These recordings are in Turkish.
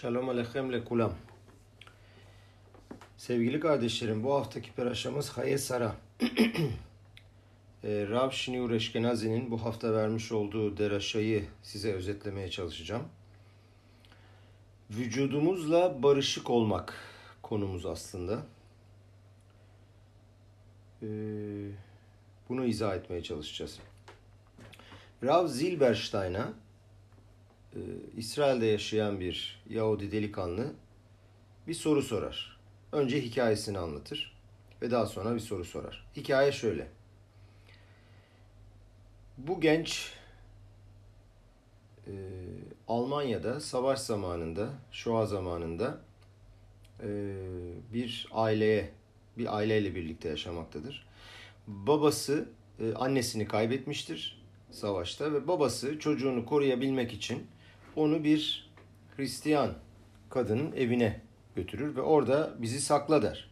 Shalom Aleichem Lekulam. Sevgili kardeşlerim bu haftaki peraşamız Haye Sara. e, Rav Şiniur Eşkenazi'nin bu hafta vermiş olduğu deraşayı size özetlemeye çalışacağım. Vücudumuzla barışık olmak konumuz aslında. E, bunu izah etmeye çalışacağız. Rav Zilberstein'a e, İsrail'de yaşayan bir Yahudi delikanlı bir soru sorar. Önce hikayesini anlatır ve daha sonra bir soru sorar. Hikaye şöyle. Bu genç e, Almanya'da savaş zamanında, Shoah zamanında e, bir aileye, bir aileyle birlikte yaşamaktadır. Babası e, annesini kaybetmiştir savaşta ve babası çocuğunu koruyabilmek için onu bir Hristiyan kadının evine götürür ve orada bizi sakla der.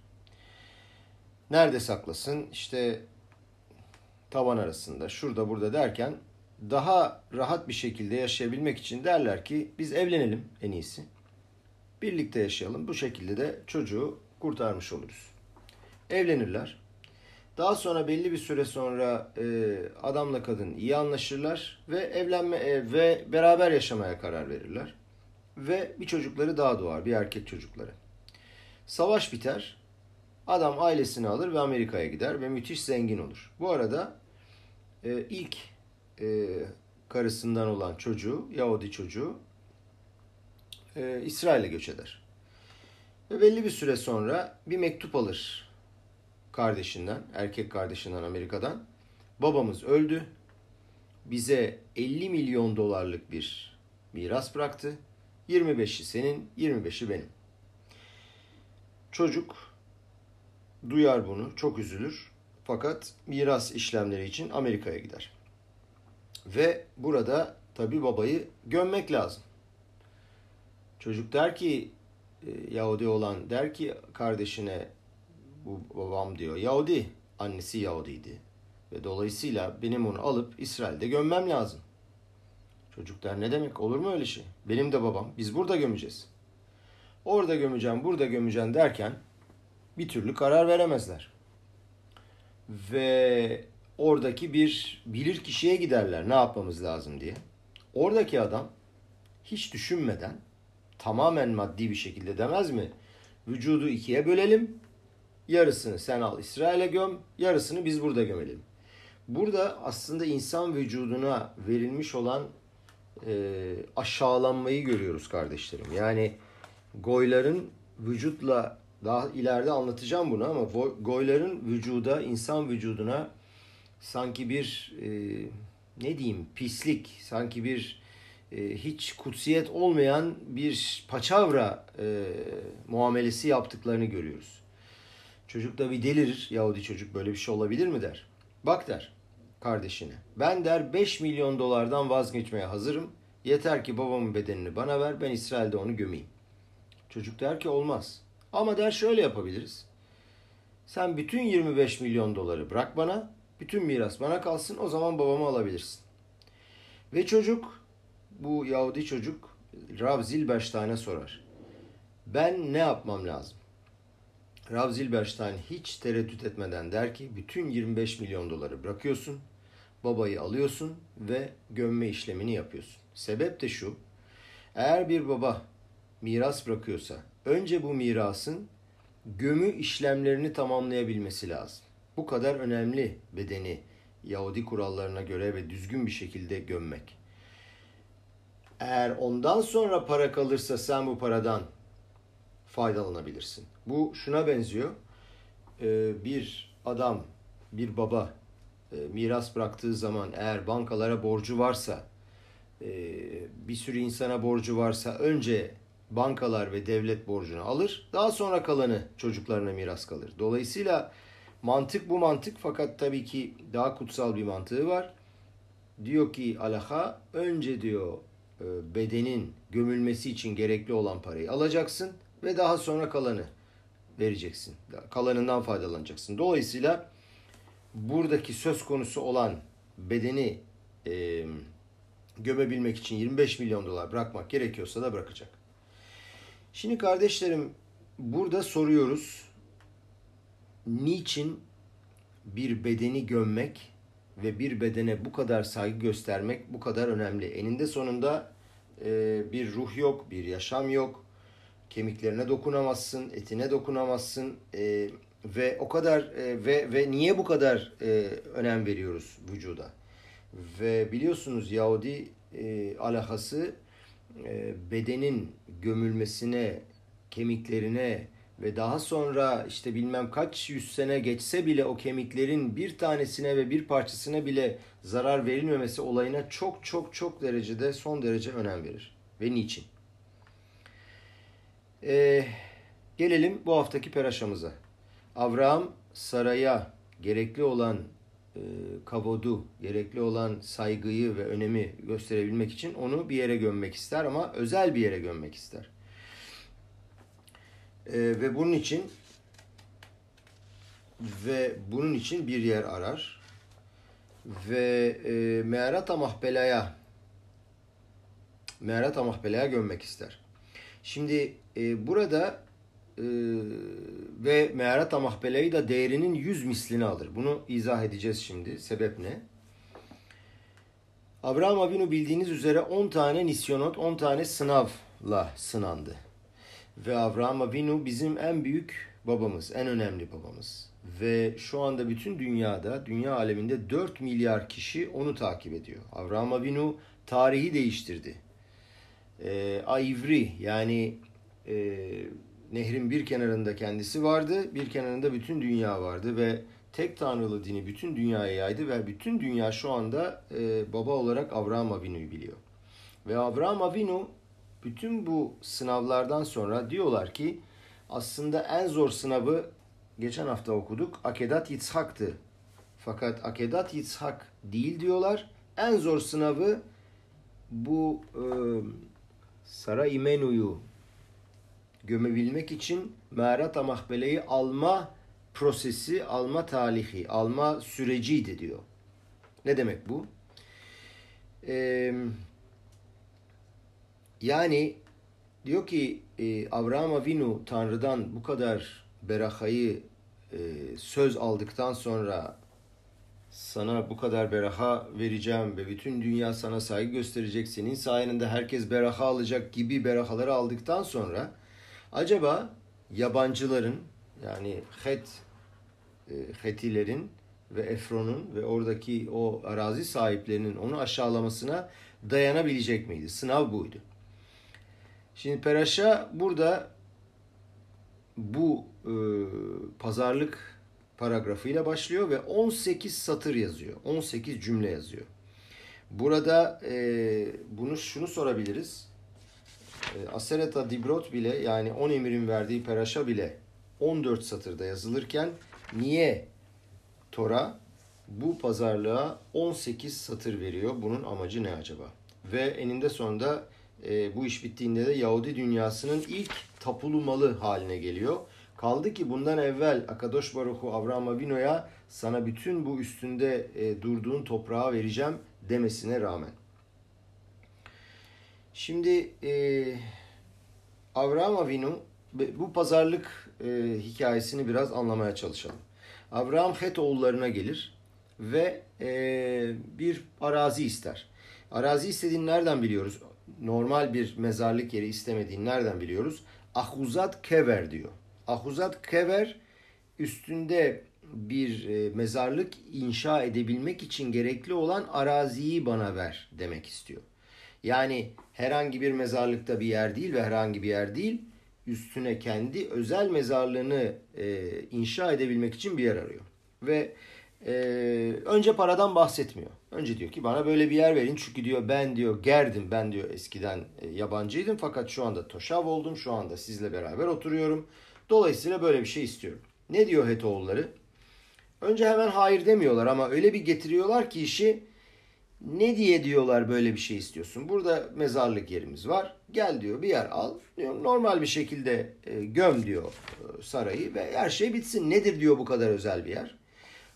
Nerede saklasın? İşte tavan arasında, şurada burada derken daha rahat bir şekilde yaşayabilmek için derler ki biz evlenelim en iyisi. Birlikte yaşayalım. Bu şekilde de çocuğu kurtarmış oluruz. Evlenirler. Daha sonra belli bir süre sonra e, adamla kadın iyi anlaşırlar ve evlenme e, ve beraber yaşamaya karar verirler. Ve bir çocukları daha doğar, bir erkek çocukları. Savaş biter. Adam ailesini alır ve Amerika'ya gider ve müthiş zengin olur. Bu arada e, ilk e, karısından olan çocuğu, Yahudi çocuğu e, İsrail'e göç eder. Ve belli bir süre sonra bir mektup alır kardeşinden, erkek kardeşinden Amerika'dan. Babamız öldü. Bize 50 milyon dolarlık bir miras bıraktı. 25'i senin, 25'i benim. Çocuk duyar bunu, çok üzülür. Fakat miras işlemleri için Amerika'ya gider. Ve burada tabi babayı gömmek lazım. Çocuk der ki Yahudi olan der ki kardeşine bu babam diyor Yahudi. Annesi Yahudiydi. Ve dolayısıyla benim onu alıp İsrail'de gömmem lazım. Çocuk der ne demek olur mu öyle şey? Benim de babam. Biz burada gömeceğiz. Orada gömeceğim, burada gömeceğim derken bir türlü karar veremezler. Ve oradaki bir bilir kişiye giderler ne yapmamız lazım diye. Oradaki adam hiç düşünmeden tamamen maddi bir şekilde demez mi? Vücudu ikiye bölelim. Yarısını sen al İsrail'e göm, yarısını biz burada gömelim. Burada aslında insan vücuduna verilmiş olan e, aşağılanmayı görüyoruz kardeşlerim. Yani goyların vücutla daha ileride anlatacağım bunu ama goyların vücuda, insan vücuduna sanki bir e, ne diyeyim pislik, sanki bir e, hiç kutsiyet olmayan bir paçavra e, muamelesi yaptıklarını görüyoruz. Çocuk da bir delirir. Yahudi çocuk böyle bir şey olabilir mi der. Bak der kardeşine. Ben der 5 milyon dolardan vazgeçmeye hazırım. Yeter ki babamın bedenini bana ver. Ben İsrail'de onu gömeyim. Çocuk der ki olmaz. Ama der şöyle yapabiliriz. Sen bütün 25 milyon doları bırak bana. Bütün miras bana kalsın. O zaman babamı alabilirsin. Ve çocuk bu Yahudi çocuk Rav Zilberstein'e sorar. Ben ne yapmam lazım? Rav Zilberstein hiç tereddüt etmeden der ki bütün 25 milyon doları bırakıyorsun, babayı alıyorsun ve gömme işlemini yapıyorsun. Sebep de şu, eğer bir baba miras bırakıyorsa önce bu mirasın gömü işlemlerini tamamlayabilmesi lazım. Bu kadar önemli bedeni Yahudi kurallarına göre ve düzgün bir şekilde gömmek. Eğer ondan sonra para kalırsa sen bu paradan faydalanabilirsin. Bu şuna benziyor. Ee, bir adam, bir baba e, miras bıraktığı zaman eğer bankalara borcu varsa, e, bir sürü insana borcu varsa önce bankalar ve devlet borcunu alır. Daha sonra kalanı çocuklarına miras kalır. Dolayısıyla mantık bu mantık fakat tabii ki daha kutsal bir mantığı var. Diyor ki alaha önce diyor e, bedenin gömülmesi için gerekli olan parayı alacaksın ve daha sonra kalanı vereceksin. Kalanından faydalanacaksın. Dolayısıyla buradaki söz konusu olan bedeni e, gömebilmek için 25 milyon dolar bırakmak gerekiyorsa da bırakacak. Şimdi kardeşlerim burada soruyoruz. Niçin bir bedeni gömmek ve bir bedene bu kadar saygı göstermek bu kadar önemli? Eninde sonunda e, bir ruh yok, bir yaşam yok. Kemiklerine dokunamazsın, etine dokunamazsın. E, ve o kadar e, ve ve niye bu kadar e, önem veriyoruz vücuda? Ve biliyorsunuz Yahudi e, alakası e, bedenin gömülmesine, kemiklerine ve daha sonra işte bilmem kaç yüz sene geçse bile o kemiklerin bir tanesine ve bir parçasına bile zarar verilmemesi olayına çok çok çok derecede son derece önem verir. Ve niçin? Ee, gelelim bu haftaki peraşamıza. Avraham saraya gerekli olan e, kavodu, gerekli olan saygıyı ve önemi gösterebilmek için onu bir yere gömmek ister ama özel bir yere gömmek ister. E, ve bunun için ve bunun için bir yer arar ve e, Me'arata Mahbela'ya Me'arata Mahbela'ya gömmek ister. Şimdi e, burada e, ve Me'arata Mahbele'yi da değerinin yüz mislini alır. Bunu izah edeceğiz şimdi. Sebep ne? Abraham Avinu bildiğiniz üzere 10 tane nisyonot, 10 tane sınavla sınandı. Ve Abraham Avinu bizim en büyük babamız, en önemli babamız. Ve şu anda bütün dünyada, dünya aleminde 4 milyar kişi onu takip ediyor. Abraham Avinu tarihi değiştirdi. E, Aivri yani e, nehrin bir kenarında kendisi vardı, bir kenarında bütün dünya vardı ve tek tanrılı dini bütün dünyaya yaydı ve bütün dünya şu anda e, baba olarak Abraham Avinu'yu biliyor. Ve Abraham Avinu bütün bu sınavlardan sonra diyorlar ki aslında en zor sınavı geçen hafta okuduk Akedat Yitzhak'tı. Fakat Akedat Yitzhak değil diyorlar. En zor sınavı bu e, Sara İmenu'yu gömebilmek için Merat Mahbele'yi alma prosesi, alma talihi, alma süreciydi diyor. Ne demek bu? Ee, yani diyor ki e, Avraham Avinu Tanrı'dan bu kadar berahayı e, söz aldıktan sonra sana bu kadar beraha vereceğim ve bütün dünya sana saygı gösterecek. Senin sayende herkes beraha alacak gibi berahaları aldıktan sonra acaba yabancıların yani Het e, Hetilerin ve Efron'un ve oradaki o arazi sahiplerinin onu aşağılamasına dayanabilecek miydi? Sınav buydu. Şimdi Peraşa burada bu e, pazarlık paragrafıyla başlıyor ve 18 satır yazıyor. 18 cümle yazıyor. Burada e, bunu şunu sorabiliriz. E, Asereta Dibrot bile yani 10 emirin verdiği peraşa bile 14 satırda yazılırken niye Tora bu pazarlığa 18 satır veriyor? Bunun amacı ne acaba? Ve eninde sonunda e, bu iş bittiğinde de Yahudi dünyasının ilk tapulu malı haline geliyor. Kaldı ki bundan evvel Akadosh Baruchu Avraham Avino'ya sana bütün bu üstünde e, durduğun toprağa vereceğim demesine rağmen. Şimdi e, Avraham Avinu bu pazarlık e, hikayesini biraz anlamaya çalışalım. Avraham Het oğullarına gelir ve e, bir arazi ister. Arazi istediğini nereden biliyoruz? Normal bir mezarlık yeri istemediğini nereden biliyoruz? Ahuzat Kever diyor. Ahuzat Kever üstünde bir e, mezarlık inşa edebilmek için gerekli olan araziyi bana ver demek istiyor. Yani herhangi bir mezarlıkta bir yer değil ve herhangi bir yer değil üstüne kendi özel mezarlığını e, inşa edebilmek için bir yer arıyor. Ve e, önce paradan bahsetmiyor. Önce diyor ki bana böyle bir yer verin çünkü diyor ben diyor gerdim ben diyor eskiden e, yabancıydım fakat şu anda toşav oldum şu anda sizle beraber oturuyorum. Dolayısıyla böyle bir şey istiyorum. Ne diyor Hetoğulları? Önce hemen hayır demiyorlar ama öyle bir getiriyorlar ki işi ne diye diyorlar böyle bir şey istiyorsun? Burada mezarlık yerimiz var. Gel diyor bir yer al. Diyor, normal bir şekilde e, göm diyor e, sarayı ve her şey bitsin. Nedir diyor bu kadar özel bir yer?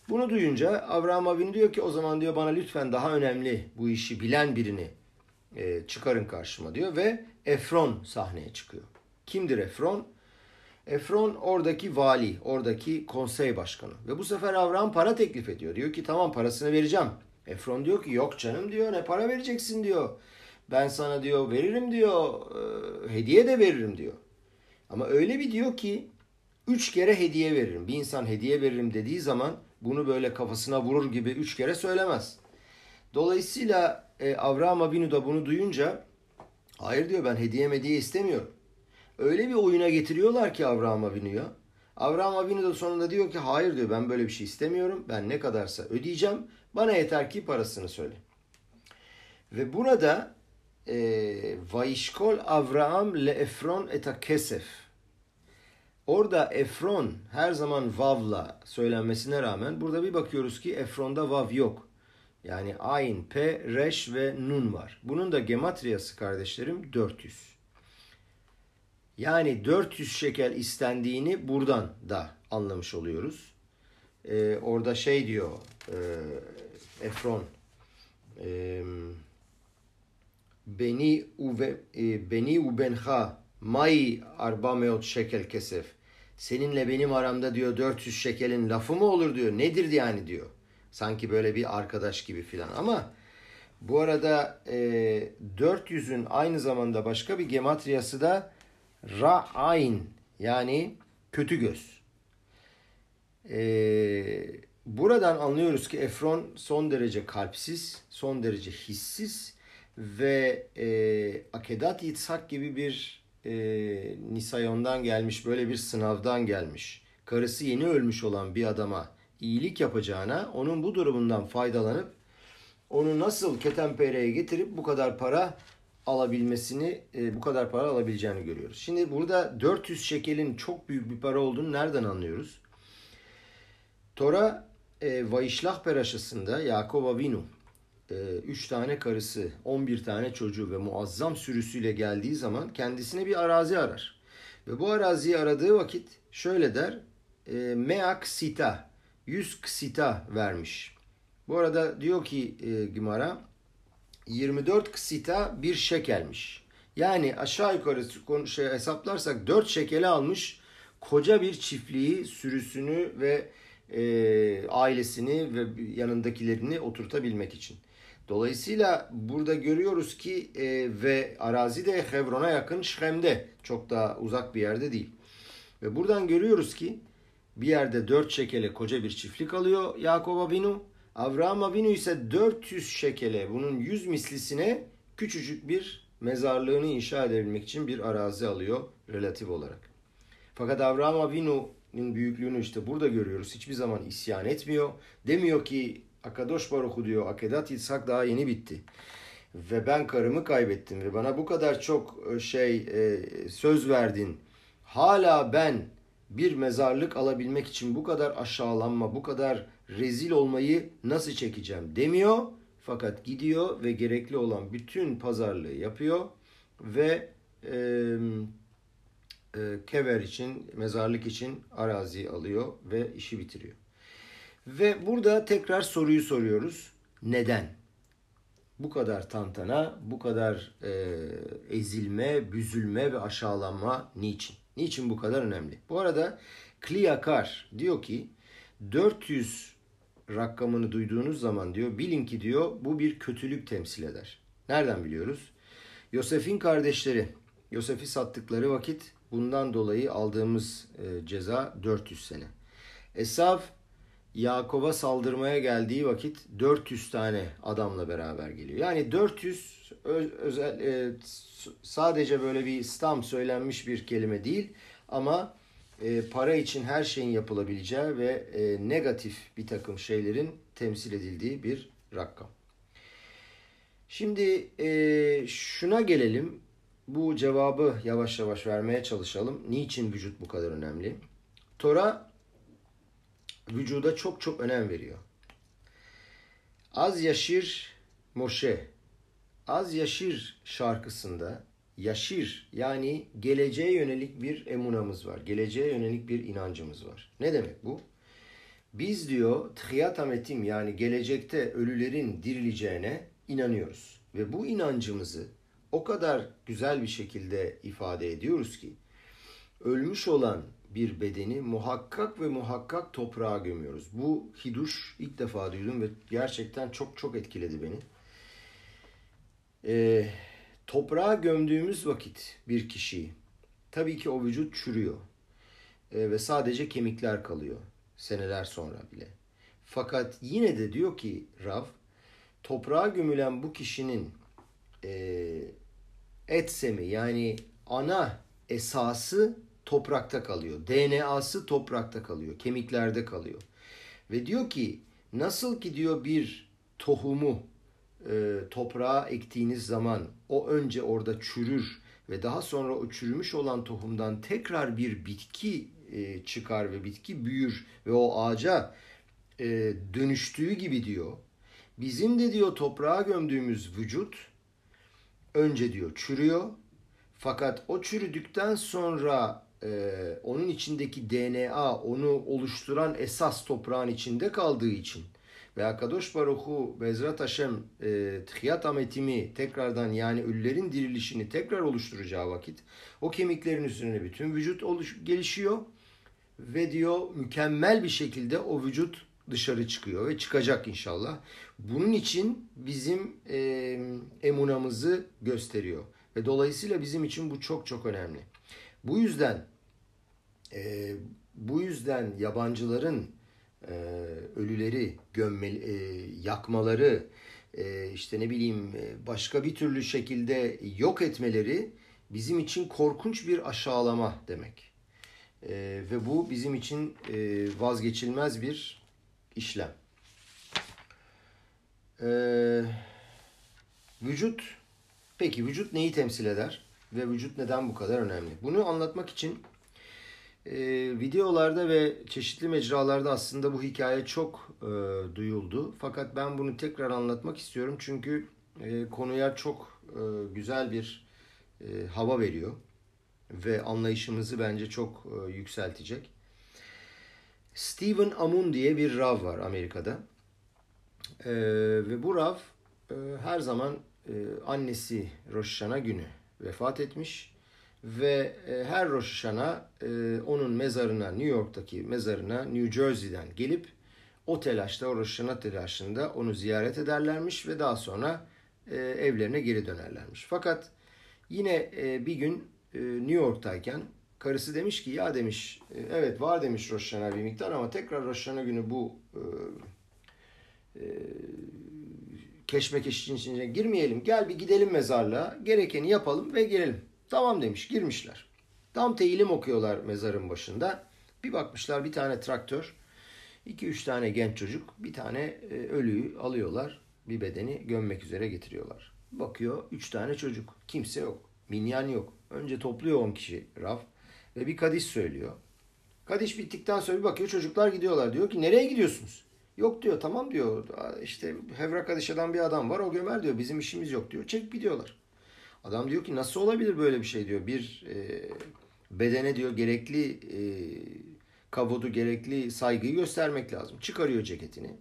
Bunu duyunca Avraham Avinu diyor ki o zaman diyor bana lütfen daha önemli bu işi bilen birini e, çıkarın karşıma diyor ve Efron sahneye çıkıyor. Kimdir Efron? Efron oradaki vali, oradaki konsey başkanı. Ve bu sefer Avram para teklif ediyor. Diyor ki tamam parasını vereceğim. Efron diyor ki yok canım diyor ne para vereceksin diyor. Ben sana diyor veririm diyor. E, hediye de veririm diyor. Ama öyle bir diyor ki üç kere hediye veririm. Bir insan hediye veririm dediği zaman bunu böyle kafasına vurur gibi üç kere söylemez. Dolayısıyla e, Avraham Avinu da bunu duyunca hayır diyor ben hediye mediye istemiyorum. Öyle bir oyuna getiriyorlar ki Avraham Avinu'ya. Avraham Avinu da sonunda diyor ki hayır diyor ben böyle bir şey istemiyorum. Ben ne kadarsa ödeyeceğim. Bana yeter ki parasını söyle. Ve burada e, Vayişkol Avraham le Efron eta kesef. Orada Efron her zaman vavla söylenmesine rağmen burada bir bakıyoruz ki Efron'da vav yok. Yani ayn, p, reş ve nun var. Bunun da gematriyası kardeşlerim 400. Yani 400 şekel istendiğini buradan da anlamış oluyoruz. Ee, orada şey diyor e, Efron e, Beni uve e, Beni ubenha may arba meot şekel kesef. Seninle benim aramda diyor 400 şekelin lafı mı olur diyor. Nedir yani diyor. Sanki böyle bir arkadaş gibi filan ama bu arada e, 400'ün aynı zamanda başka bir gematriyası da Ra'ayn yani kötü göz. Ee, buradan anlıyoruz ki Efron son derece kalpsiz, son derece hissiz ve e, Akedat Yitzhak gibi bir e, Nisayon'dan gelmiş, böyle bir sınavdan gelmiş. Karısı yeni ölmüş olan bir adama iyilik yapacağına onun bu durumundan faydalanıp onu nasıl ketenpereye getirip bu kadar para alabilmesini, e, bu kadar para alabileceğini görüyoruz. Şimdi burada 400 şekelin çok büyük bir para olduğunu nereden anlıyoruz? Tora e, Vayişlah Peraşası'nda Yakov Avinu 3 e, tane karısı, 11 tane çocuğu ve muazzam sürüsüyle geldiği zaman kendisine bir arazi arar. Ve bu araziyi aradığı vakit şöyle der, e, Meak Sita, 100 ksita vermiş. Bu arada diyor ki e, Gimara, 24 kısita bir şekelmiş. Yani aşağı yukarı şey hesaplarsak 4 şekeli almış koca bir çiftliği, sürüsünü ve e, ailesini ve yanındakilerini oturtabilmek için. Dolayısıyla burada görüyoruz ki e, ve arazi de Hebron'a yakın Şem'de çok daha uzak bir yerde değil. Ve buradan görüyoruz ki bir yerde dört şekele koca bir çiftlik alıyor Yakob Avinu Avraham Avinu ise 400 şekele bunun 100 mislisine küçücük bir mezarlığını inşa edebilmek için bir arazi alıyor relatif olarak. Fakat Avraham Avinu'nun büyüklüğünü işte burada görüyoruz. Hiçbir zaman isyan etmiyor. Demiyor ki Akadosh Baruchu diyor Akedat İshak daha yeni bitti. Ve ben karımı kaybettim ve bana bu kadar çok e, şey e, söz verdin. Hala ben bir mezarlık alabilmek için bu kadar aşağılanma, bu kadar rezil olmayı nasıl çekeceğim demiyor. Fakat gidiyor ve gerekli olan bütün pazarlığı yapıyor ve e, kever için, mezarlık için arazi alıyor ve işi bitiriyor. Ve burada tekrar soruyu soruyoruz. Neden? Bu kadar tantana, bu kadar e, ezilme, büzülme ve aşağılanma niçin? Niçin bu kadar önemli? Bu arada Kliyakar diyor ki 400 rakamını duyduğunuz zaman diyor bilin ki diyor bu bir kötülük temsil eder. Nereden biliyoruz? Yosef'in kardeşleri Yosef'i sattıkları vakit bundan dolayı aldığımız e, ceza 400 sene. Esav Yakob'a saldırmaya geldiği vakit 400 tane adamla beraber geliyor. Yani 400 öz, özel e, sadece böyle bir stam söylenmiş bir kelime değil ama e, para için her şeyin yapılabileceği ve negatif bir takım şeylerin temsil edildiği bir rakam. Şimdi şuna gelelim. Bu cevabı yavaş yavaş vermeye çalışalım. Niçin vücut bu kadar önemli? Tora vücuda çok çok önem veriyor. Az Yaşir Moşe, Az Yaşir şarkısında yaşir yani geleceğe yönelik bir emunamız var. Geleceğe yönelik bir inancımız var. Ne demek bu? Biz diyor tıhiyatametim yani gelecekte ölülerin dirileceğine inanıyoruz. Ve bu inancımızı o kadar güzel bir şekilde ifade ediyoruz ki ölmüş olan bir bedeni muhakkak ve muhakkak toprağa gömüyoruz. Bu hiduş ilk defa duydum ve gerçekten çok çok etkiledi beni. Ee, toprağa gömdüğümüz vakit bir kişiyi tabii ki o vücut çürüyor ee, ve sadece kemikler kalıyor seneler sonra bile. Fakat yine de diyor ki Rav toprağa gömülen bu kişinin e, etsemi yani ana esası toprakta kalıyor. DNA'sı toprakta kalıyor, kemiklerde kalıyor. Ve diyor ki nasıl ki diyor bir tohumu e, toprağa ektiğiniz zaman o önce orada çürür ve daha sonra o çürümüş olan tohumdan tekrar bir bitki e, çıkar ve bitki büyür ve o ağaca e, dönüştüğü gibi diyor. Bizim de diyor toprağa gömdüğümüz vücut önce diyor çürüyor. Fakat o çürüdükten sonra e, onun içindeki DNA onu oluşturan esas toprağın içinde kaldığı için ve Akadosh Baruchu Bezrat Hashem e, Tchiyat Ametimi tekrardan yani ölülerin dirilişini tekrar oluşturacağı vakit o kemiklerin üzerine bütün vücut oluş, gelişiyor ve diyor mükemmel bir şekilde o vücut dışarı çıkıyor ve çıkacak inşallah. Bunun için bizim e, emunamızı gösteriyor ve dolayısıyla bizim için bu çok çok önemli. Bu yüzden e, bu yüzden yabancıların e, ölüleri gömmeli, e, yakmaları, e, işte ne bileyim başka bir türlü şekilde yok etmeleri bizim için korkunç bir aşağılama demek. E, ve bu bizim için e, vazgeçilmez bir işlem. E, vücut, peki vücut neyi temsil eder? Ve vücut neden bu kadar önemli? Bunu anlatmak için e, videolarda ve çeşitli mecralarda aslında bu hikaye çok e, duyuldu. Fakat ben bunu tekrar anlatmak istiyorum çünkü e, konuya çok e, güzel bir e, hava veriyor ve anlayışımızı bence çok e, yükseltecek. Stephen Amun diye bir Rav var Amerika'da. E, ve bu Rav e, her zaman e, annesi Rosh günü vefat etmiş ve e, her Hashanah e, onun mezarına New York'taki mezarına New Jersey'den gelip o telaşta o Hashanah telaşında onu ziyaret ederlermiş ve daha sonra e, evlerine geri dönerlermiş. Fakat yine e, bir gün e, New York'tayken karısı demiş ki ya demiş e, evet var demiş Hashanah bir miktar ama tekrar Hashanah günü bu e, e, keşmekeş içine girmeyelim. Gel bir gidelim mezarlığa. Gerekeni yapalım ve gelelim. Tamam demiş girmişler. Tam teyilim okuyorlar mezarın başında. Bir bakmışlar bir tane traktör. iki üç tane genç çocuk bir tane e, ölüyü alıyorlar. Bir bedeni gömmek üzere getiriyorlar. Bakıyor üç tane çocuk. Kimse yok. Minyan yok. Önce topluyor on kişi raf ve bir kadiş söylüyor. Kadiş bittikten sonra bir bakıyor çocuklar gidiyorlar. Diyor ki nereye gidiyorsunuz? Yok diyor tamam diyor. İşte Hevra Kadişa'dan bir adam var o gömer diyor. Bizim işimiz yok diyor. Çek gidiyorlar. Adam diyor ki nasıl olabilir böyle bir şey diyor. Bir e, bedene diyor gerekli e, kavodu gerekli saygıyı göstermek lazım. Çıkarıyor ceketini.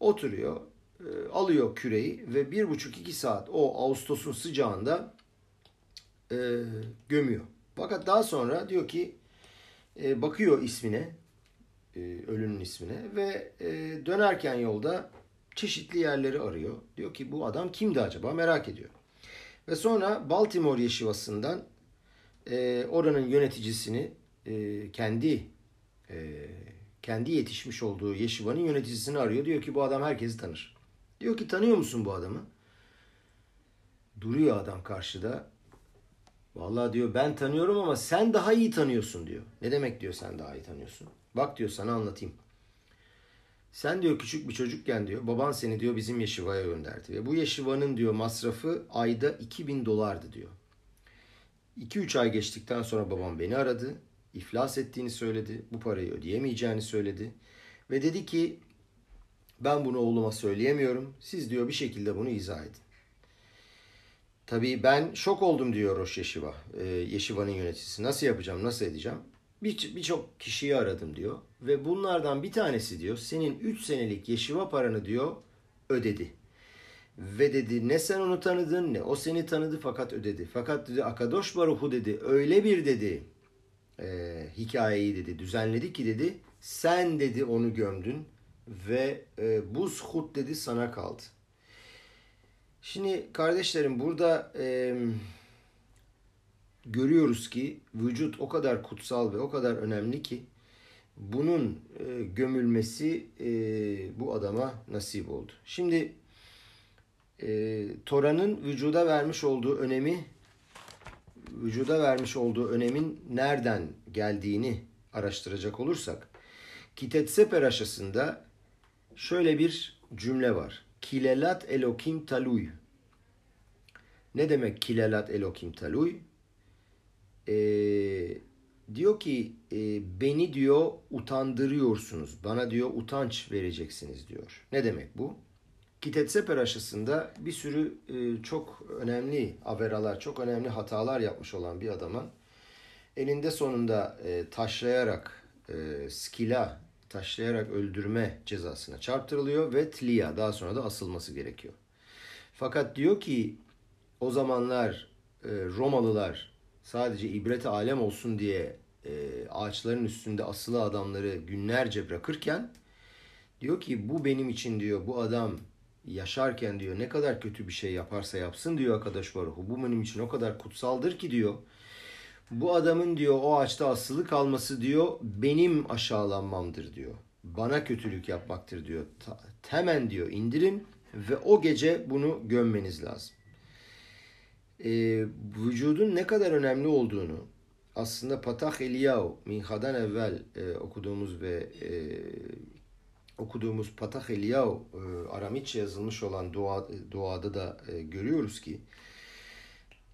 Oturuyor. E, alıyor küreyi ve bir buçuk iki saat o Ağustos'un sıcağında e, gömüyor. Fakat daha sonra diyor ki e, bakıyor ismine e, ölünün ismine ve e, dönerken yolda çeşitli yerleri arıyor. Diyor ki bu adam kimdi acaba merak ediyor. Ve sonra Baltimore Yeşivası'ndan e, oranın yöneticisini e, kendi e, kendi yetişmiş olduğu Yeşiva'nın yöneticisini arıyor. Diyor ki bu adam herkesi tanır. Diyor ki tanıyor musun bu adamı? Duruyor adam karşıda. Vallahi diyor ben tanıyorum ama sen daha iyi tanıyorsun diyor. Ne demek diyor sen daha iyi tanıyorsun? Bak diyor sana anlatayım. Sen diyor küçük bir çocukken diyor baban seni diyor bizim yeşivaya gönderdi. Ve bu yeşivanın diyor masrafı ayda 2000 dolardı diyor. 2-3 ay geçtikten sonra babam beni aradı. İflas ettiğini söyledi. Bu parayı ödeyemeyeceğini söyledi. Ve dedi ki ben bunu oğluma söyleyemiyorum. Siz diyor bir şekilde bunu izah edin. Tabii ben şok oldum diyor Roş Yeşiva. Ee, Yeşiva'nın yöneticisi. Nasıl yapacağım, nasıl edeceğim? birçok bir kişiyi aradım diyor. Ve bunlardan bir tanesi diyor senin 3 senelik yeşiva paranı diyor ödedi. Ve dedi ne sen onu tanıdın ne o seni tanıdı fakat ödedi. Fakat dedi Akadosh Baruhu dedi öyle bir dedi e, hikayeyi dedi düzenledi ki dedi sen dedi onu gömdün ve e, bu suhut dedi sana kaldı. Şimdi kardeşlerim burada e, görüyoruz ki vücut o kadar kutsal ve o kadar önemli ki bunun e, gömülmesi e, bu adama nasip oldu. Şimdi e, Tora'nın vücuda vermiş olduğu önemi vücuda vermiş olduğu önemin nereden geldiğini araştıracak olursak Kitetseper aşısında şöyle bir cümle var. Kilelat elokim taluy. Ne demek kilelat elokim taluy? Ee, diyor ki e, beni diyor utandırıyorsunuz. Bana diyor utanç vereceksiniz diyor. Ne demek bu? Kitetseper aşısında bir sürü e, çok önemli averalar, çok önemli hatalar yapmış olan bir adamın elinde sonunda e, taşlayarak e, skila taşlayarak öldürme cezasına çarptırılıyor ve tliya daha sonra da asılması gerekiyor. Fakat diyor ki o zamanlar e, Romalılar sadece ibret alem olsun diye e, ağaçların üstünde asılı adamları günlerce bırakırken diyor ki bu benim için diyor bu adam yaşarken diyor ne kadar kötü bir şey yaparsa yapsın diyor arkadaş Baruhu. Bu benim için o kadar kutsaldır ki diyor. Bu adamın diyor o ağaçta asılı kalması diyor benim aşağılanmamdır diyor. Bana kötülük yapmaktır diyor. Hemen diyor indirin ve o gece bunu gömmeniz lazım. Ee, vücudun ne kadar önemli olduğunu aslında Patah Eliyahu Minha'dan evvel e, okuduğumuz ve e, okuduğumuz Patah Eliyahu e, Aramitçe yazılmış olan dua, duada da e, görüyoruz ki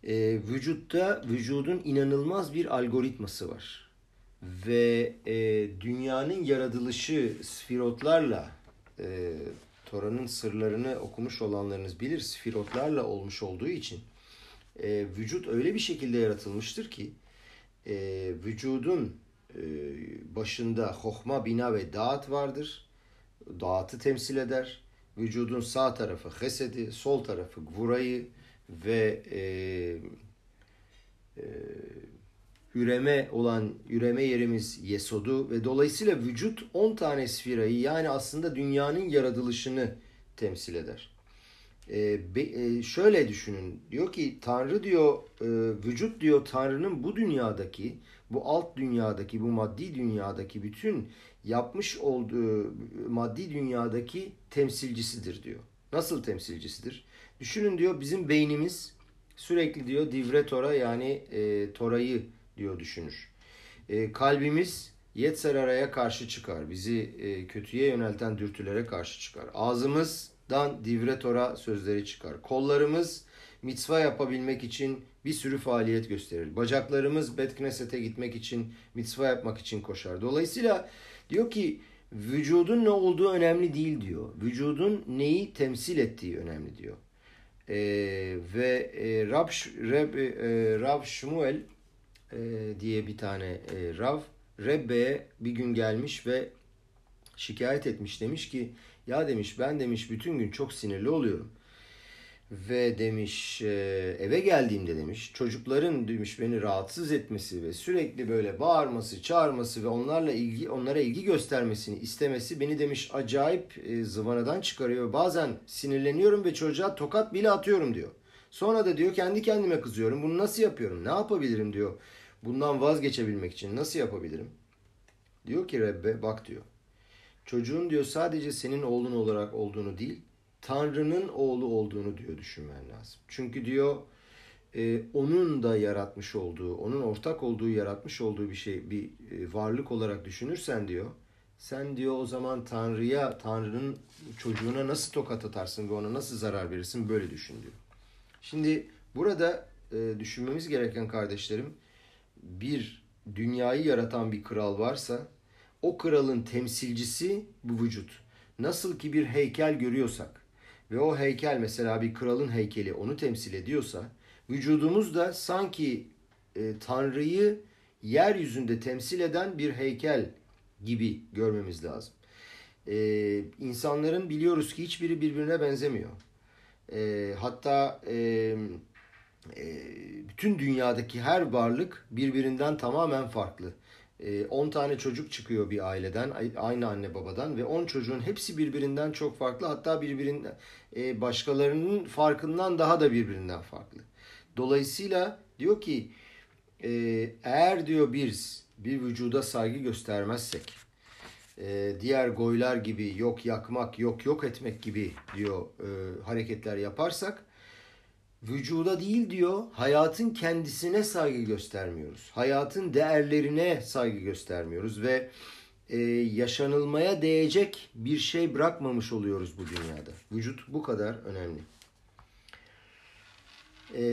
e, vücutta vücudun inanılmaz bir algoritması var. Ve e, dünyanın yaratılışı sfirotlarla e, Tora'nın sırlarını okumuş olanlarınız bilir sfirotlarla olmuş olduğu için e, vücut öyle bir şekilde yaratılmıştır ki e, vücudun e, başında hohma, bina ve dağıt vardır. Dağıtı temsil eder. Vücudun sağ tarafı hesedi, sol tarafı gvurayı ve e, e, üreme olan üreme yerimiz yesodu ve dolayısıyla vücut 10 tane sfirayı yani aslında dünyanın yaratılışını temsil eder. Ee, e, şöyle düşünün diyor ki Tanrı diyor e, vücut diyor Tanrı'nın bu dünyadaki bu alt dünyadaki bu maddi dünyadaki bütün yapmış olduğu maddi dünyadaki temsilcisidir diyor. Nasıl temsilcisidir? Düşünün diyor bizim beynimiz sürekli diyor divre tora yani e, torayı diyor düşünür. E, kalbimiz Yetserara'ya karşı çıkar. Bizi e, kötüye yönelten dürtülere karşı çıkar. Ağzımızdan divre tora sözleri çıkar. Kollarımız mitzva yapabilmek için bir sürü faaliyet gösterir. Bacaklarımız Betkneset'e gitmek için, mitzva yapmak için koşar. Dolayısıyla diyor ki vücudun ne olduğu önemli değil diyor. Vücudun neyi temsil ettiği önemli diyor. E, ve e, Rab, Rab, e, Rab Shmuel e, diye bir tane e, Rav Rebbe'ye bir gün gelmiş ve şikayet etmiş. Demiş ki ya demiş ben demiş bütün gün çok sinirli oluyorum. Ve demiş e, eve geldiğimde demiş çocukların demiş beni rahatsız etmesi ve sürekli böyle bağırması, çağırması ve onlarla ilgi onlara ilgi göstermesini istemesi beni demiş acayip e, zıvanadan çıkarıyor. Bazen sinirleniyorum ve çocuğa tokat bile atıyorum diyor. Sonra da diyor kendi kendime kızıyorum. Bunu nasıl yapıyorum? Ne yapabilirim diyor. Bundan vazgeçebilmek için nasıl yapabilirim? Diyor ki Rebbe bak diyor. Çocuğun diyor sadece senin oğlun olarak olduğunu değil, Tanrı'nın oğlu olduğunu diyor düşünmen lazım. Çünkü diyor e, onun da yaratmış olduğu, onun ortak olduğu, yaratmış olduğu bir şey, bir e, varlık olarak düşünürsen diyor, sen diyor o zaman Tanrı'ya, Tanrı'nın çocuğuna nasıl tokat atarsın ve ona nasıl zarar verirsin böyle düşün diyor. Şimdi burada e, düşünmemiz gereken kardeşlerim, bir dünyayı yaratan bir kral varsa o kralın temsilcisi bu vücut. Nasıl ki bir heykel görüyorsak ve o heykel mesela bir kralın heykeli onu temsil ediyorsa vücudumuz da sanki e, Tanrı'yı yeryüzünde temsil eden bir heykel gibi görmemiz lazım. E, insanların biliyoruz ki hiçbiri birbirine benzemiyor. E, hatta e, e, bütün dünyadaki her varlık birbirinden tamamen farklı. 10 e, tane çocuk çıkıyor bir aileden, aynı anne babadan ve 10 çocuğun hepsi birbirinden çok farklı. Hatta birbirinden e, başkalarının farkından daha da birbirinden farklı. Dolayısıyla diyor ki e, eğer diyor biz bir vücuda saygı göstermezsek, diğer goylar gibi yok yakmak, yok yok etmek gibi diyor hareketler yaparsak vücuda değil diyor, hayatın kendisine saygı göstermiyoruz. Hayatın değerlerine saygı göstermiyoruz ve e, yaşanılmaya değecek bir şey bırakmamış oluyoruz bu dünyada. Vücut bu kadar önemli. E,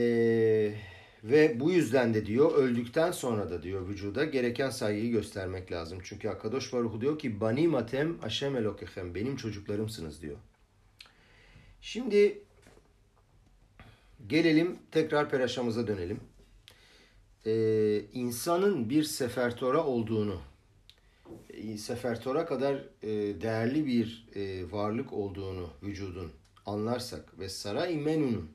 ve bu yüzden de diyor öldükten sonra da diyor vücuda gereken saygıyı göstermek lazım. Çünkü Akadosh Baruch diyor ki bani matem aşem elokechem benim çocuklarımsınız diyor. Şimdi Gelelim tekrar peraşamıza dönelim. Ee, insanın bir sefertora olduğunu, e, sefertora kadar e, değerli bir e, varlık olduğunu vücudun anlarsak ve saray menunun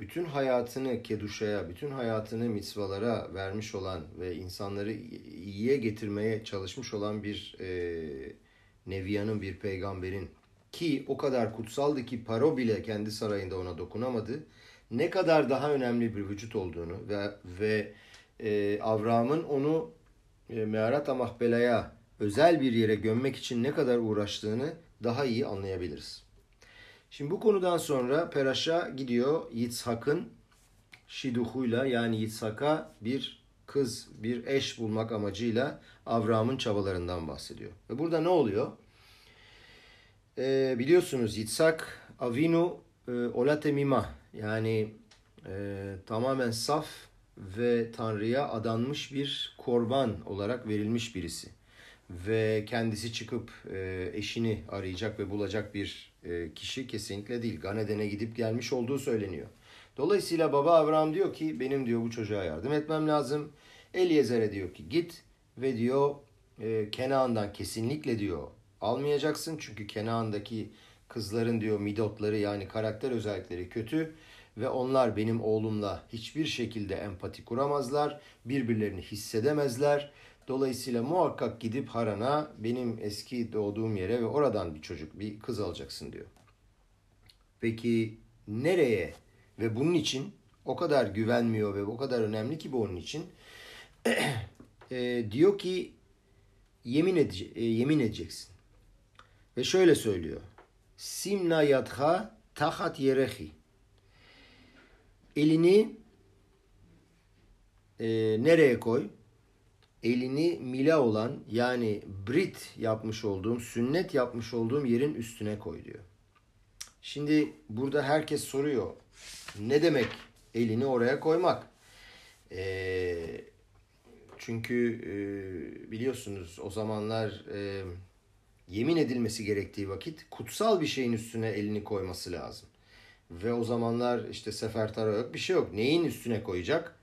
bütün hayatını keduşaya, bütün hayatını mitzvalara vermiş olan ve insanları iyiye getirmeye çalışmış olan bir e, neviyanın, bir peygamberin ki o kadar kutsaldı ki Paro bile kendi sarayında ona dokunamadı ne kadar daha önemli bir vücut olduğunu ve ve e, Avram'ın onu e, Meharat Amahbela'ya özel bir yere gömmek için ne kadar uğraştığını daha iyi anlayabiliriz. Şimdi bu konudan sonra Peraş'a gidiyor Yitzhak'ın şiduhuyla yani Yitzhak'a bir kız, bir eş bulmak amacıyla Avram'ın çabalarından bahsediyor. Ve burada ne oluyor? Ee, biliyorsunuz Yitzhak Avinu e, Olatemima yani e, tamamen saf ve Tanrı'ya adanmış bir korban olarak verilmiş birisi. Ve kendisi çıkıp e, eşini arayacak ve bulacak bir e, kişi kesinlikle değil. Ganeden'e gidip gelmiş olduğu söyleniyor. Dolayısıyla baba Abraham diyor ki benim diyor bu çocuğa yardım etmem lazım. Eliezer'e diyor ki git ve diyor e, Kenaan'dan kesinlikle diyor almayacaksın. Çünkü Kenaan'daki kızların diyor midotları yani karakter özellikleri kötü ve onlar benim oğlumla hiçbir şekilde empati kuramazlar, birbirlerini hissedemezler. Dolayısıyla muhakkak gidip Haran'a benim eski doğduğum yere ve oradan bir çocuk, bir kız alacaksın diyor. Peki nereye ve bunun için o kadar güvenmiyor ve o kadar önemli ki bu onun için e, diyor ki yemin, edece, e, yemin edeceksin. Ve şöyle söylüyor. Simna yadha tahat yerehi. Elini e, nereye koy? Elini mila olan yani brit yapmış olduğum, sünnet yapmış olduğum yerin üstüne koy diyor. Şimdi burada herkes soruyor. Ne demek elini oraya koymak? E, çünkü e, biliyorsunuz o zamanlar e, yemin edilmesi gerektiği vakit kutsal bir şeyin üstüne elini koyması lazım. Ve o zamanlar işte sefertara yok bir şey yok. Neyin üstüne koyacak?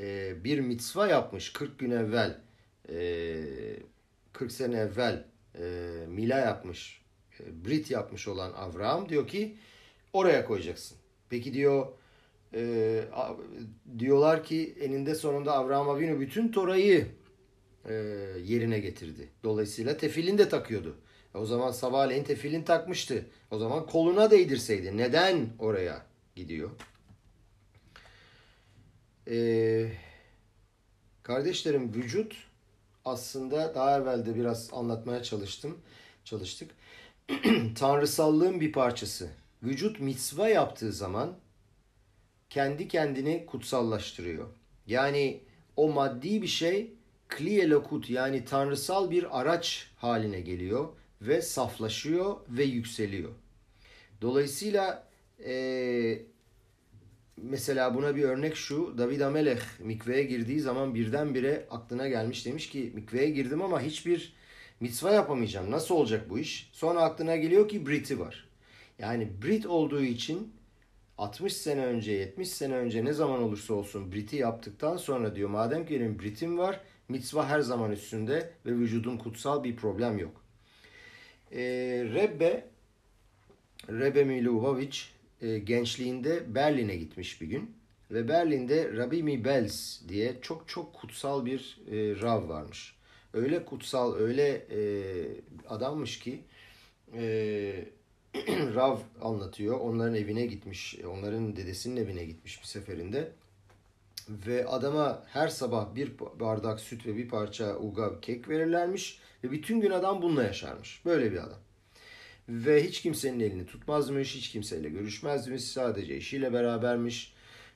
Ee, bir mitzva yapmış 40 gün evvel, e, 40 sene evvel e, mila yapmış, e, Brit yapmış olan Avraham diyor ki oraya koyacaksın. Peki diyor e, diyorlar ki eninde sonunda Avraham Avinu bütün Tora'yı e, yerine getirdi. Dolayısıyla tefilin de takıyordu. E, o zaman sabahleyin tefilin takmıştı. O zaman koluna değdirseydi. Neden oraya gidiyor? Ee, kardeşlerim vücut aslında daha evvel de biraz anlatmaya çalıştım. Çalıştık. Tanrısallığın bir parçası. Vücut mitzva yaptığı zaman kendi kendini kutsallaştırıyor. Yani o maddi bir şey kliye lokut yani tanrısal bir araç haline geliyor ve saflaşıyor ve yükseliyor. Dolayısıyla e, mesela buna bir örnek şu. David Amelech mikveye girdiği zaman birdenbire aklına gelmiş demiş ki mikveye girdim ama hiçbir mitzva yapamayacağım. Nasıl olacak bu iş? Sonra aklına geliyor ki Brit'i var. Yani Brit olduğu için 60 sene önce 70 sene önce ne zaman olursa olsun Brit'i yaptıktan sonra diyor madem ki benim Brit'im var mitzva her zaman üstünde ve vücudun kutsal bir problem yok. E, Rebbe Rebbe Milubovic e, gençliğinde Berlin'e gitmiş bir gün Ve Berlin'de Rabbi Mibels diye çok çok kutsal bir e, Rav varmış. Öyle kutsal, öyle e, adammış ki e, Rav anlatıyor. Onların evine gitmiş, onların dedesinin evine gitmiş bir seferinde. Ve adama her sabah bir bardak süt ve bir parça uga kek verirlermiş. Ve bütün gün adam bununla yaşarmış. Böyle bir adam. Ve hiç kimsenin elini tutmazmış, hiç kimseyle görüşmezmiş, sadece eşiyle berabermiş.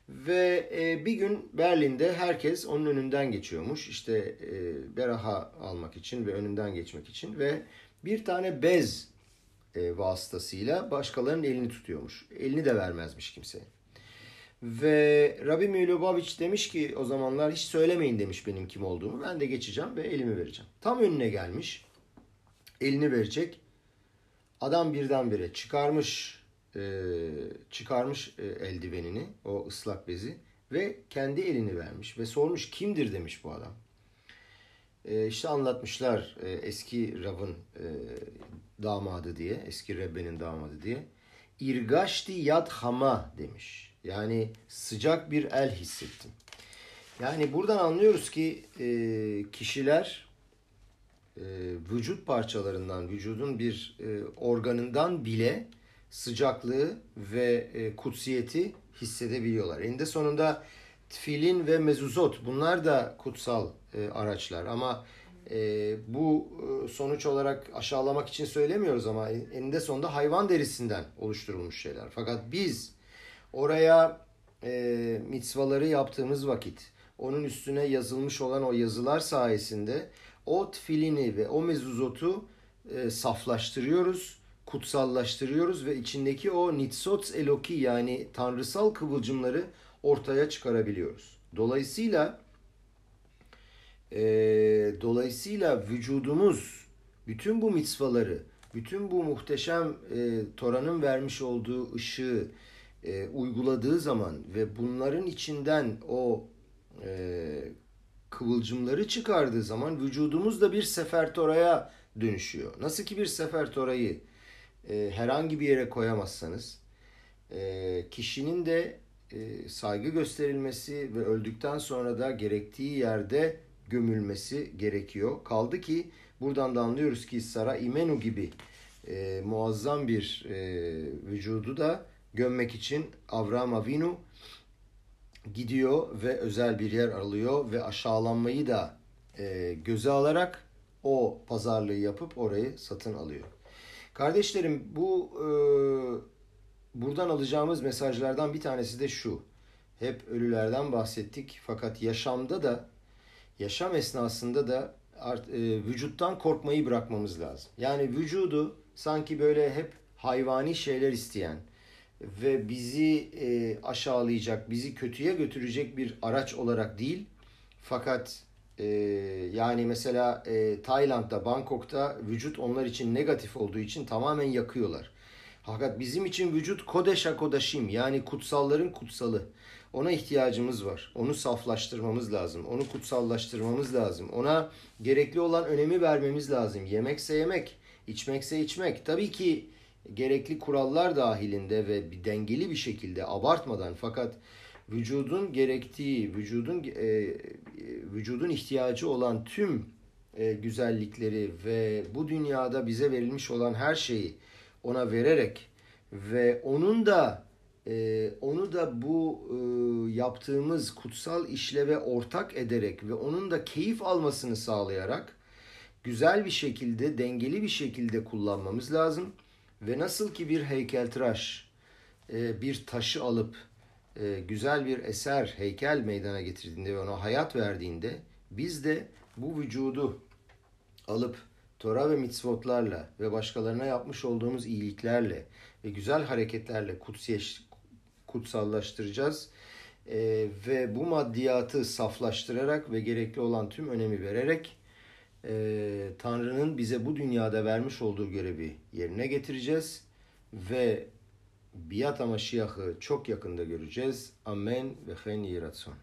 Ve e, bir gün Berlin'de herkes onun önünden geçiyormuş. İşte e, beraha almak için ve önünden geçmek için. Ve bir tane bez e, vasıtasıyla başkalarının elini tutuyormuş. Elini de vermezmiş kimseye. Ve Rabbi Milobovic demiş ki o zamanlar hiç söylemeyin demiş benim kim olduğumu. Ben de geçeceğim ve elimi vereceğim. Tam önüne gelmiş. Elini verecek. Adam birdenbire çıkarmış e, çıkarmış e, eldivenini, o ıslak bezi ve kendi elini vermiş ve sormuş kimdir demiş bu adam. E, işte anlatmışlar e, eski Rav'ın e, damadı diye, eski Rebbe'nin damadı diye. İrgaşti yad hama demiş. Yani sıcak bir el hissettim. Yani buradan anlıyoruz ki e, kişiler e, vücut parçalarından, vücudun bir e, organından bile sıcaklığı ve e, kutsiyeti hissedebiliyorlar. Eninde sonunda tfilin ve mezuzot bunlar da kutsal e, araçlar ama e, bu e, sonuç olarak aşağılamak için söylemiyoruz ama eninde sonunda hayvan derisinden oluşturulmuş şeyler. Fakat biz oraya e, mitzvaları yaptığımız vakit onun üstüne yazılmış olan o yazılar sayesinde o tfilini ve o mezuzotu e, saflaştırıyoruz kutsallaştırıyoruz ve içindeki o nitsots eloki yani tanrısal kıvılcımları ortaya çıkarabiliyoruz. Dolayısıyla e, dolayısıyla vücudumuz bütün bu mitzvaları, bütün bu muhteşem e, Tora'nın vermiş olduğu ışığı e, uyguladığı zaman ve bunların içinden o e, kıvılcımları çıkardığı zaman vücudumuz da bir sefer Tora'ya dönüşüyor. Nasıl ki bir sefer Tora'yı e, herhangi bir yere koyamazsanız e, kişinin de e, saygı gösterilmesi ve öldükten sonra da gerektiği yerde gömülmesi gerekiyor. Kaldı ki buradan da anlıyoruz ki Sara İmenu gibi e, muazzam bir e, vücudu da gömmek için Avram Avinu gidiyor ve özel bir yer alıyor ve aşağılanmayı da e, göze alarak o pazarlığı yapıp orayı satın alıyor. Kardeşlerim bu e, buradan alacağımız mesajlardan bir tanesi de şu. Hep ölülerden bahsettik fakat yaşamda da yaşam esnasında da art, e, vücuttan korkmayı bırakmamız lazım. Yani vücudu sanki böyle hep hayvani şeyler isteyen ve bizi e, aşağılayacak, bizi kötüye götürecek bir araç olarak değil fakat e, yani mesela e, Tayland'da, Bangkok'ta vücut onlar için negatif olduğu için tamamen yakıyorlar. Fakat bizim için vücut kodeşa kodaşim yani kutsalların kutsalı. Ona ihtiyacımız var. Onu saflaştırmamız lazım. Onu kutsallaştırmamız lazım. Ona gerekli olan önemi vermemiz lazım. Yemekse yemek, içmekse içmek. Tabii ki gerekli kurallar dahilinde ve bir dengeli bir şekilde abartmadan fakat vücudun gerektiği, vücudun e, vücudun ihtiyacı olan tüm e, güzellikleri ve bu dünyada bize verilmiş olan her şeyi ona vererek ve onun da e, onu da bu e, yaptığımız kutsal işleve ortak ederek ve onun da keyif almasını sağlayarak güzel bir şekilde, dengeli bir şekilde kullanmamız lazım. Ve nasıl ki bir heykeltıraş e, bir taşı alıp e, güzel bir eser, heykel meydana getirdiğinde ve ona hayat verdiğinde biz de bu vücudu alıp Tora ve mitzvotlarla ve başkalarına yapmış olduğumuz iyiliklerle ve güzel hareketlerle kutsiyeş, kutsallaştıracağız. E, ve bu maddiyatı saflaştırarak ve gerekli olan tüm önemi vererek e, Tanrı'nın bize bu dünyada vermiş olduğu görevi yerine getireceğiz ve Biyat Maşiyah'ı çok yakında göreceğiz. Amen ve hen yiratson.